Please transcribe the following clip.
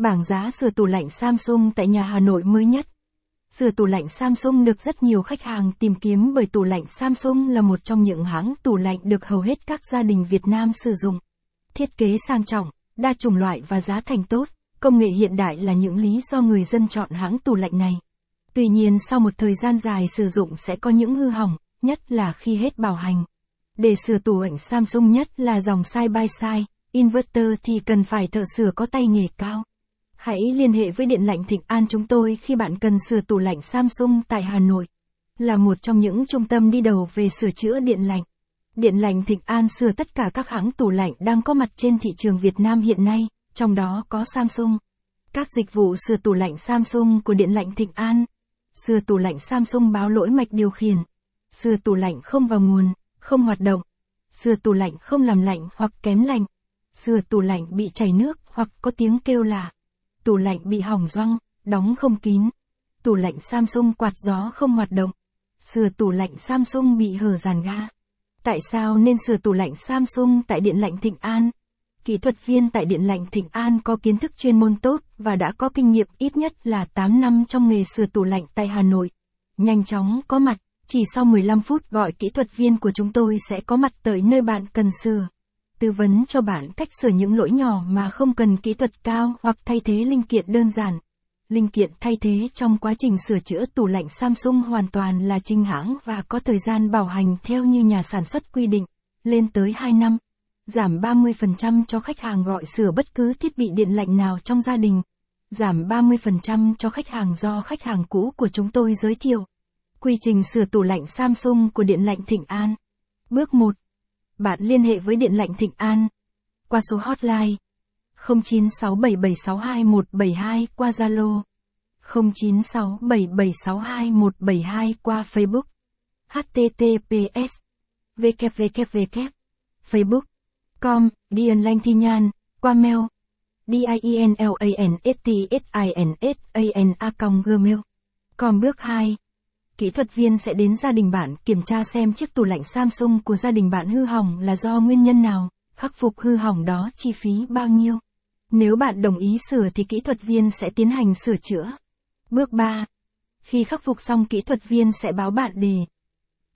Bảng giá sửa tủ lạnh Samsung tại nhà Hà Nội mới nhất. Sửa tủ lạnh Samsung được rất nhiều khách hàng tìm kiếm bởi tủ lạnh Samsung là một trong những hãng tủ lạnh được hầu hết các gia đình Việt Nam sử dụng. Thiết kế sang trọng, đa chủng loại và giá thành tốt, công nghệ hiện đại là những lý do người dân chọn hãng tủ lạnh này. Tuy nhiên sau một thời gian dài sử dụng sẽ có những hư hỏng, nhất là khi hết bảo hành. Để sửa tủ lạnh Samsung nhất là dòng side by side, inverter thì cần phải thợ sửa có tay nghề cao. Hãy liên hệ với Điện lạnh Thịnh An chúng tôi khi bạn cần sửa tủ lạnh Samsung tại Hà Nội. Là một trong những trung tâm đi đầu về sửa chữa điện lạnh. Điện lạnh Thịnh An sửa tất cả các hãng tủ lạnh đang có mặt trên thị trường Việt Nam hiện nay, trong đó có Samsung. Các dịch vụ sửa tủ lạnh Samsung của Điện lạnh Thịnh An. Sửa tủ lạnh Samsung báo lỗi mạch điều khiển. Sửa tủ lạnh không vào nguồn, không hoạt động. Sửa tủ lạnh không làm lạnh hoặc kém lạnh. Sửa tủ lạnh bị chảy nước hoặc có tiếng kêu lạ tủ lạnh bị hỏng răng, đóng không kín. Tủ lạnh Samsung quạt gió không hoạt động. Sửa tủ lạnh Samsung bị hở giàn ga. Tại sao nên sửa tủ lạnh Samsung tại Điện lạnh Thịnh An? Kỹ thuật viên tại Điện lạnh Thịnh An có kiến thức chuyên môn tốt và đã có kinh nghiệm ít nhất là 8 năm trong nghề sửa tủ lạnh tại Hà Nội. Nhanh chóng có mặt, chỉ sau 15 phút gọi kỹ thuật viên của chúng tôi sẽ có mặt tới nơi bạn cần sửa tư vấn cho bạn cách sửa những lỗi nhỏ mà không cần kỹ thuật cao hoặc thay thế linh kiện đơn giản. Linh kiện thay thế trong quá trình sửa chữa tủ lạnh Samsung hoàn toàn là chính hãng và có thời gian bảo hành theo như nhà sản xuất quy định, lên tới 2 năm. Giảm 30% cho khách hàng gọi sửa bất cứ thiết bị điện lạnh nào trong gia đình. Giảm 30% cho khách hàng do khách hàng cũ của chúng tôi giới thiệu. Quy trình sửa tủ lạnh Samsung của Điện lạnh Thịnh An. Bước 1 bạn liên hệ với Điện lạnh Thịnh An. Qua số hotline 0967762172 qua Zalo 0967762172 qua Facebook https www facebook com, Điền Lanh Thi Nhan, qua mail dinlanstsinsansa gmail. Com bước 2 kỹ thuật viên sẽ đến gia đình bạn kiểm tra xem chiếc tủ lạnh Samsung của gia đình bạn hư hỏng là do nguyên nhân nào, khắc phục hư hỏng đó chi phí bao nhiêu. Nếu bạn đồng ý sửa thì kỹ thuật viên sẽ tiến hành sửa chữa. Bước 3. Khi khắc phục xong kỹ thuật viên sẽ báo bạn đề